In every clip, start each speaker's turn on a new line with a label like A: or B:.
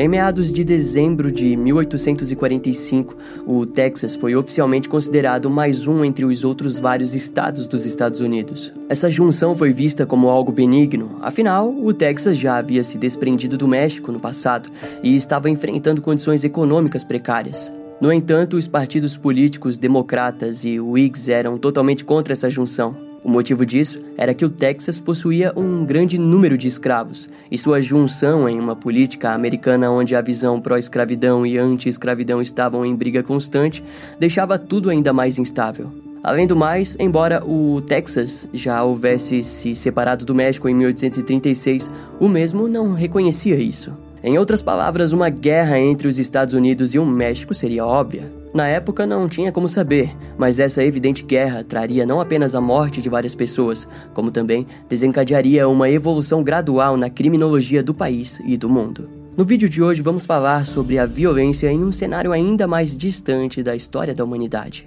A: Em meados de dezembro de 1845, o Texas foi oficialmente considerado mais um entre os outros vários estados dos Estados Unidos. Essa junção foi vista como algo benigno, afinal, o Texas já havia se desprendido do México no passado e estava enfrentando condições econômicas precárias. No entanto, os partidos políticos democratas e Whigs eram totalmente contra essa junção. O motivo disso era que o Texas possuía um grande número de escravos, e sua junção em uma política americana onde a visão pró-escravidão e anti-escravidão estavam em briga constante deixava tudo ainda mais instável. Além do mais, embora o Texas já houvesse se separado do México em 1836, o mesmo não reconhecia isso. Em outras palavras, uma guerra entre os Estados Unidos e o México seria óbvia. Na época não tinha como saber, mas essa evidente guerra traria não apenas a morte de várias pessoas, como também desencadearia uma evolução gradual na criminologia do país e do mundo. No vídeo de hoje vamos falar sobre a violência em um cenário ainda mais distante da história da humanidade.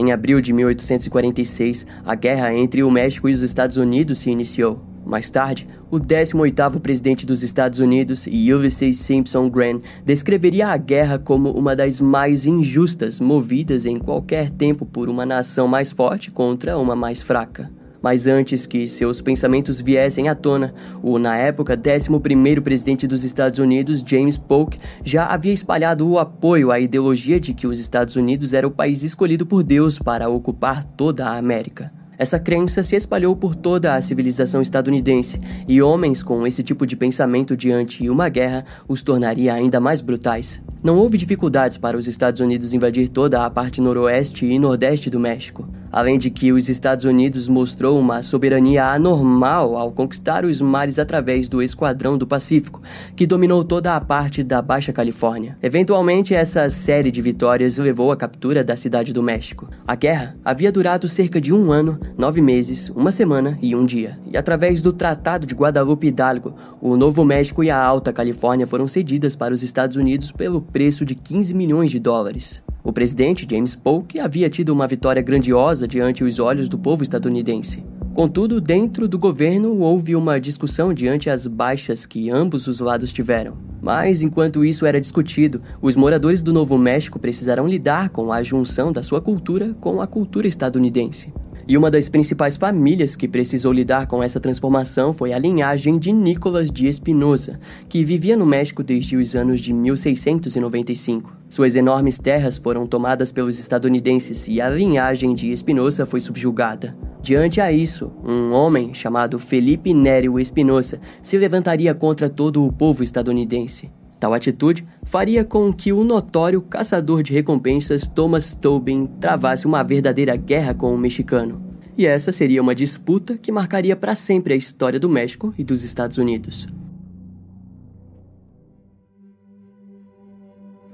A: Em abril de 1846, a guerra entre o México e os Estados Unidos se iniciou. Mais tarde, o 18º presidente dos Estados Unidos, Ulysses Simpson Grant, descreveria a guerra como uma das mais injustas movidas em qualquer tempo por uma nação mais forte contra uma mais fraca. Mas antes que seus pensamentos viessem à tona, o na época 11º presidente dos Estados Unidos, James Polk, já havia espalhado o apoio à ideologia de que os Estados Unidos era o país escolhido por Deus para ocupar toda a América. Essa crença se espalhou por toda a civilização estadunidense, e homens com esse tipo de pensamento diante uma guerra os tornaria ainda mais brutais. Não houve dificuldades para os Estados Unidos invadir toda a parte noroeste e nordeste do México. Além de que os Estados Unidos mostrou uma soberania anormal ao conquistar os mares através do Esquadrão do Pacífico, que dominou toda a parte da Baixa Califórnia. Eventualmente, essa série de vitórias levou à captura da cidade do México. A guerra havia durado cerca de um ano, nove meses, uma semana e um dia. E através do Tratado de Guadalupe Hidalgo, o Novo México e a Alta Califórnia foram cedidas para os Estados Unidos pelo preço de 15 milhões de dólares. O presidente James Polk havia tido uma vitória grandiosa diante os olhos do povo estadunidense. Contudo, dentro do governo houve uma discussão diante as baixas que ambos os lados tiveram. Mas enquanto isso era discutido, os moradores do Novo México precisaram lidar com a junção da sua cultura com a cultura estadunidense. E uma das principais famílias que precisou lidar com essa transformação foi a linhagem de Nicolas de Espinosa, que vivia no México desde os anos de 1695. Suas enormes terras foram tomadas pelos estadunidenses e a linhagem de Espinosa foi subjugada. Diante a isso, um homem chamado Felipe Nério Espinosa se levantaria contra todo o povo estadunidense. Tal atitude faria com que o notório caçador de recompensas Thomas Tobin travasse uma verdadeira guerra com o mexicano. E essa seria uma disputa que marcaria para sempre a história do México e dos Estados Unidos.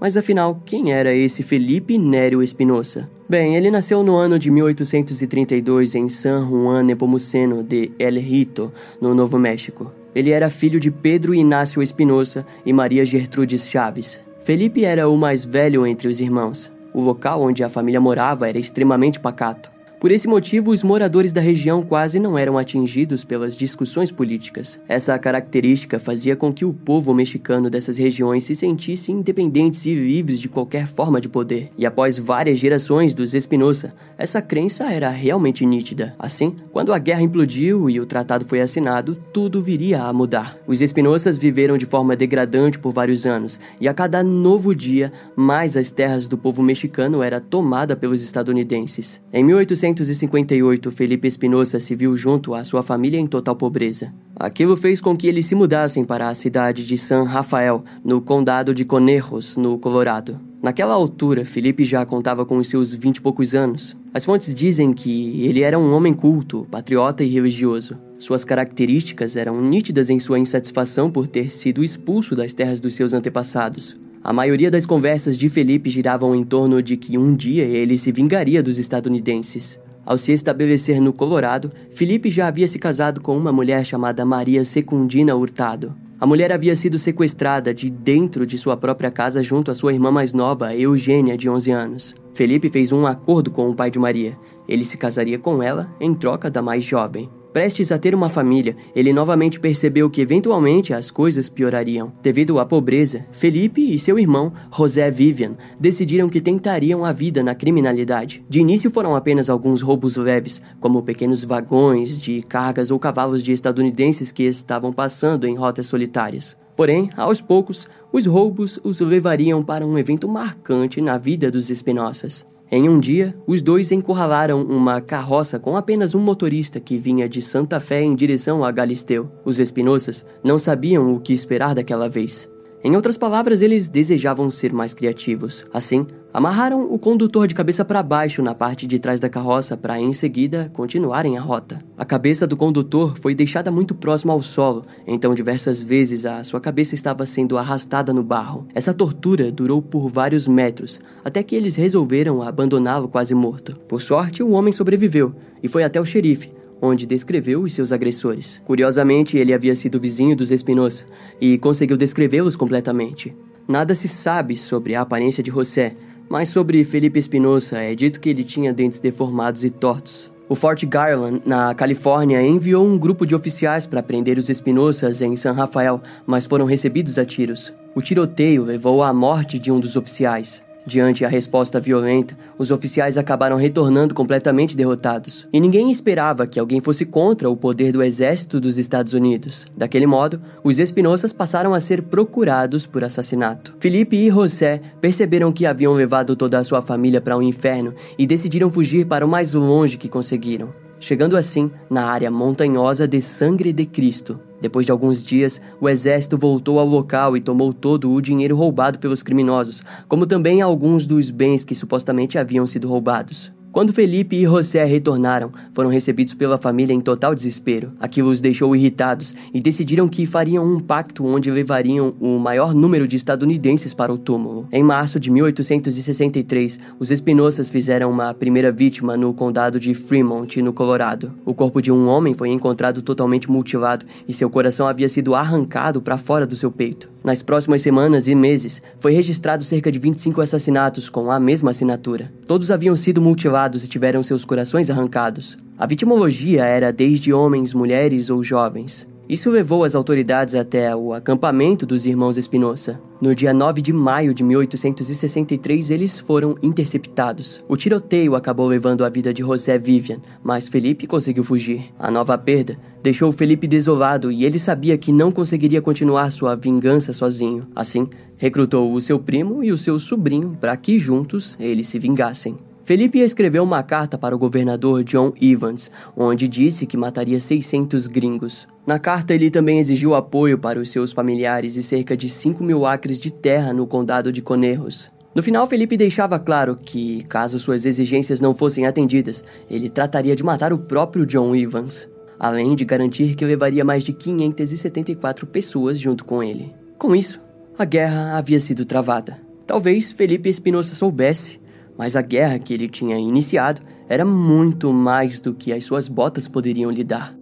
A: Mas afinal, quem era esse Felipe Nério Espinosa? Bem, ele nasceu no ano de 1832 em San Juan Nepomuceno de El Rito, no Novo México. Ele era filho de Pedro Inácio Espinosa e Maria Gertrudes Chaves. Felipe era o mais velho entre os irmãos. O local onde a família morava era extremamente pacato. Por esse motivo, os moradores da região quase não eram atingidos pelas discussões políticas. Essa característica fazia com que o povo mexicano dessas regiões se sentisse independentes e livres de qualquer forma de poder. E após várias gerações dos Espinosa, essa crença era realmente nítida. Assim, quando a guerra implodiu e o tratado foi assinado, tudo viria a mudar. Os Espinosas viveram de forma degradante por vários anos, e a cada novo dia, mais as terras do povo mexicano era tomada pelos estadunidenses. Em 1800 1858, Felipe Espinosa se viu junto à sua família em total pobreza. Aquilo fez com que eles se mudassem para a cidade de San Rafael, no condado de Conejos, no Colorado. Naquela altura, Felipe já contava com os seus vinte e poucos anos. As fontes dizem que ele era um homem culto, patriota e religioso. Suas características eram nítidas em sua insatisfação por ter sido expulso das terras dos seus antepassados. A maioria das conversas de Felipe giravam em torno de que um dia ele se vingaria dos estadunidenses. Ao se estabelecer no Colorado, Felipe já havia se casado com uma mulher chamada Maria Secundina Hurtado. A mulher havia sido sequestrada de dentro de sua própria casa junto à sua irmã mais nova, Eugênia, de 11 anos. Felipe fez um acordo com o pai de Maria. Ele se casaria com ela em troca da mais jovem. Prestes a ter uma família, ele novamente percebeu que eventualmente as coisas piorariam. Devido à pobreza, Felipe e seu irmão, José Vivian, decidiram que tentariam a vida na criminalidade. De início foram apenas alguns roubos leves, como pequenos vagões de cargas ou cavalos de estadunidenses que estavam passando em rotas solitárias. Porém, aos poucos, os roubos os levariam para um evento marcante na vida dos Espinossas. Em um dia, os dois encurralaram uma carroça com apenas um motorista que vinha de Santa Fé em direção a Galisteu. Os Espinossas não sabiam o que esperar daquela vez. Em outras palavras, eles desejavam ser mais criativos. Assim, amarraram o condutor de cabeça para baixo na parte de trás da carroça para em seguida continuarem a rota. A cabeça do condutor foi deixada muito próxima ao solo, então diversas vezes a sua cabeça estava sendo arrastada no barro. Essa tortura durou por vários metros, até que eles resolveram abandoná-lo quase morto. Por sorte, o homem sobreviveu e foi até o xerife, onde descreveu os seus agressores. Curiosamente, ele havia sido vizinho dos Espinosa e conseguiu descrevê-los completamente. Nada se sabe sobre a aparência de José, mas sobre Felipe Espinosa é dito que ele tinha dentes deformados e tortos. O Fort Garland, na Califórnia, enviou um grupo de oficiais para prender os Espinosas em San Rafael, mas foram recebidos a tiros. O tiroteio levou à morte de um dos oficiais. Diante a resposta violenta, os oficiais acabaram retornando completamente derrotados. E ninguém esperava que alguém fosse contra o poder do exército dos Estados Unidos. Daquele modo, os Espinosas passaram a ser procurados por assassinato. Felipe e José perceberam que haviam levado toda a sua família para o um inferno e decidiram fugir para o mais longe que conseguiram chegando assim na área montanhosa de Sangre de Cristo. Depois de alguns dias, o exército voltou ao local e tomou todo o dinheiro roubado pelos criminosos, como também alguns dos bens que supostamente haviam sido roubados. Quando Felipe e José retornaram, foram recebidos pela família em total desespero. Aquilo os deixou irritados e decidiram que fariam um pacto onde levariam o maior número de estadunidenses para o túmulo. Em março de 1863, os Espinossas fizeram uma primeira vítima no condado de Fremont, no Colorado. O corpo de um homem foi encontrado totalmente mutilado e seu coração havia sido arrancado para fora do seu peito. Nas próximas semanas e meses, foi registrado cerca de 25 assassinatos com a mesma assinatura. Todos haviam sido mutilados e tiveram seus corações arrancados. A vitimologia era desde homens, mulheres ou jovens. Isso levou as autoridades até o acampamento dos irmãos Espinosa. No dia 9 de maio de 1863, eles foram interceptados. O tiroteio acabou levando a vida de José Vivian, mas Felipe conseguiu fugir. A nova perda deixou Felipe desolado e ele sabia que não conseguiria continuar sua vingança sozinho. Assim, recrutou o seu primo e o seu sobrinho para que juntos eles se vingassem. Felipe escreveu uma carta para o governador John Evans, onde disse que mataria 600 gringos. Na carta, ele também exigiu apoio para os seus familiares e cerca de 5 mil acres de terra no condado de Conejos. No final, Felipe deixava claro que, caso suas exigências não fossem atendidas, ele trataria de matar o próprio John Evans, além de garantir que levaria mais de 574 pessoas junto com ele. Com isso, a guerra havia sido travada. Talvez Felipe Espinosa soubesse mas a guerra que ele tinha iniciado era muito mais do que as suas botas poderiam lhe dar.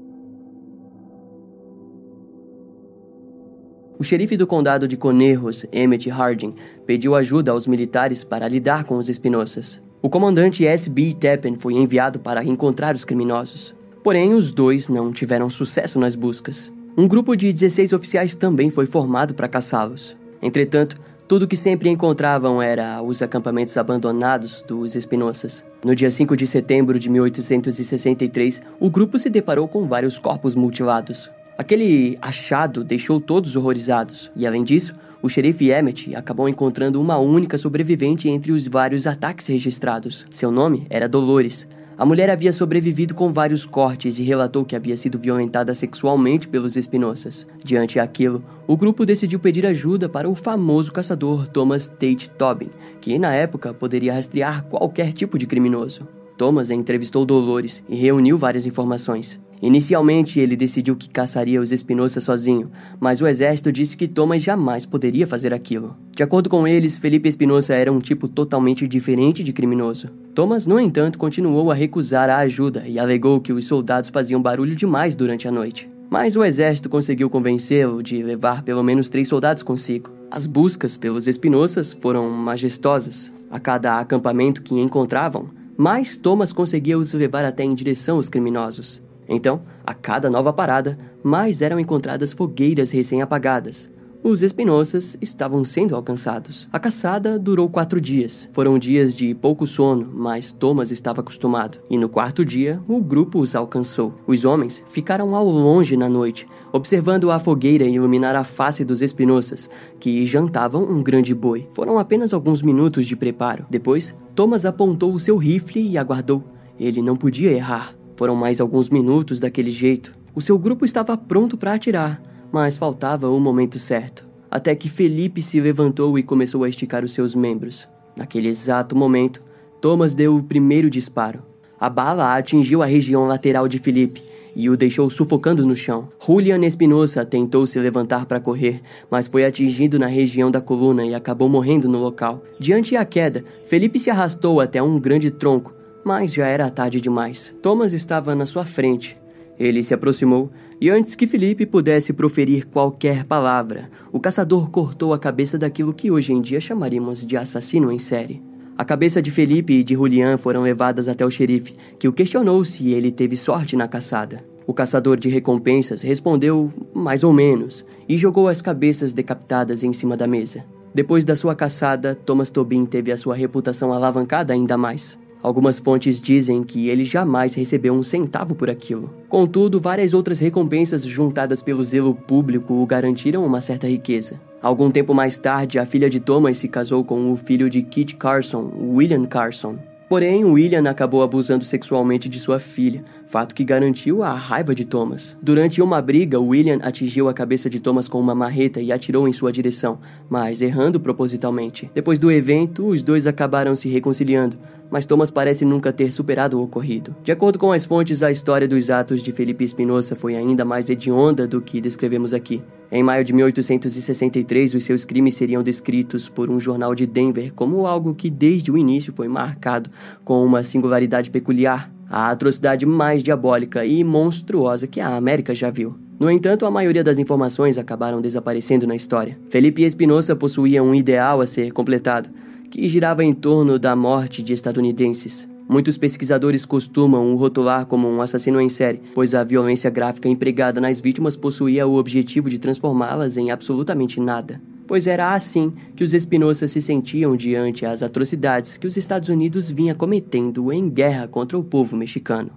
A: O xerife do condado de Conejos, Emmett Harding, pediu ajuda aos militares para lidar com os Espinossas. O comandante S.B. Teppen foi enviado para encontrar os criminosos. Porém, os dois não tiveram sucesso nas buscas. Um grupo de 16 oficiais também foi formado para caçá-los. Entretanto, tudo que sempre encontravam era os acampamentos abandonados dos Espinossas. No dia 5 de setembro de 1863, o grupo se deparou com vários corpos mutilados. Aquele achado deixou todos horrorizados, e além disso, o xerife Emmett acabou encontrando uma única sobrevivente entre os vários ataques registrados. Seu nome era Dolores, a mulher havia sobrevivido com vários cortes e relatou que havia sido violentada sexualmente pelos Espinossas. Diante daquilo, o grupo decidiu pedir ajuda para o famoso caçador Thomas Tate Tobin, que na época poderia rastrear qualquer tipo de criminoso. Thomas entrevistou Dolores e reuniu várias informações. Inicialmente, ele decidiu que caçaria os Espinosa sozinho, mas o exército disse que Thomas jamais poderia fazer aquilo. De acordo com eles, Felipe Espinosa era um tipo totalmente diferente de criminoso. Thomas, no entanto, continuou a recusar a ajuda e alegou que os soldados faziam barulho demais durante a noite. Mas o exército conseguiu convencê-lo de levar pelo menos três soldados consigo. As buscas pelos Espinosas foram majestosas. A cada acampamento que encontravam, mais Thomas conseguia os levar até em direção aos criminosos. Então, a cada nova parada, mais eram encontradas fogueiras recém-apagadas. Os Espinoças estavam sendo alcançados. A caçada durou quatro dias. Foram dias de pouco sono, mas Thomas estava acostumado. E no quarto dia, o grupo os alcançou. Os homens ficaram ao longe na noite, observando a fogueira iluminar a face dos Espinoças, que jantavam um grande boi. Foram apenas alguns minutos de preparo. Depois, Thomas apontou o seu rifle e aguardou. Ele não podia errar. Foram mais alguns minutos daquele jeito. O seu grupo estava pronto para atirar, mas faltava o momento certo. Até que Felipe se levantou e começou a esticar os seus membros. Naquele exato momento, Thomas deu o primeiro disparo. A bala atingiu a região lateral de Felipe e o deixou sufocando no chão. Julian Espinosa tentou se levantar para correr, mas foi atingido na região da coluna e acabou morrendo no local. Diante da queda, Felipe se arrastou até um grande tronco, mas já era tarde demais. Thomas estava na sua frente. Ele se aproximou e, antes que Felipe pudesse proferir qualquer palavra, o caçador cortou a cabeça daquilo que hoje em dia chamaríamos de assassino em série. A cabeça de Felipe e de Julian foram levadas até o xerife, que o questionou se ele teve sorte na caçada. O caçador de recompensas respondeu mais ou menos e jogou as cabeças decapitadas em cima da mesa. Depois da sua caçada, Thomas Tobin teve a sua reputação alavancada ainda mais. Algumas fontes dizem que ele jamais recebeu um centavo por aquilo. Contudo, várias outras recompensas juntadas pelo zelo público o garantiram uma certa riqueza. Algum tempo mais tarde, a filha de Thomas se casou com o filho de Kit Carson, William Carson. Porém, William acabou abusando sexualmente de sua filha, fato que garantiu a raiva de Thomas. Durante uma briga, William atingiu a cabeça de Thomas com uma marreta e atirou em sua direção, mas errando propositalmente. Depois do evento, os dois acabaram se reconciliando, mas Thomas parece nunca ter superado o ocorrido. De acordo com as fontes, a história dos atos de Felipe Espinosa foi ainda mais hedionda do que descrevemos aqui. Em maio de 1863, os seus crimes seriam descritos por um jornal de Denver como algo que desde o início foi marcado com uma singularidade peculiar, a atrocidade mais diabólica e monstruosa que a América já viu. No entanto, a maioria das informações acabaram desaparecendo na história. Felipe Espinosa possuía um ideal a ser completado, que girava em torno da morte de estadunidenses. Muitos pesquisadores costumam o rotular como um assassino em série, pois a violência gráfica empregada nas vítimas possuía o objetivo de transformá-las em absolutamente nada. Pois era assim que os Espinosa se sentiam diante as atrocidades que os Estados Unidos vinha cometendo em guerra contra o povo mexicano.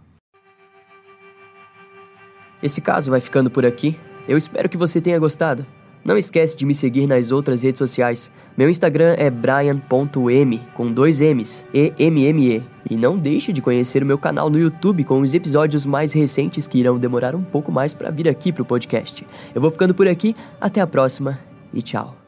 A: Esse caso vai ficando por aqui. Eu espero que você tenha gostado. Não esquece de me seguir nas outras redes sociais. Meu Instagram é brian.m com dois M's, E-M-M-E. E não deixe de conhecer o meu canal no YouTube com os episódios mais recentes que irão demorar um pouco mais para vir aqui pro podcast. Eu vou ficando por aqui, até a próxima e tchau.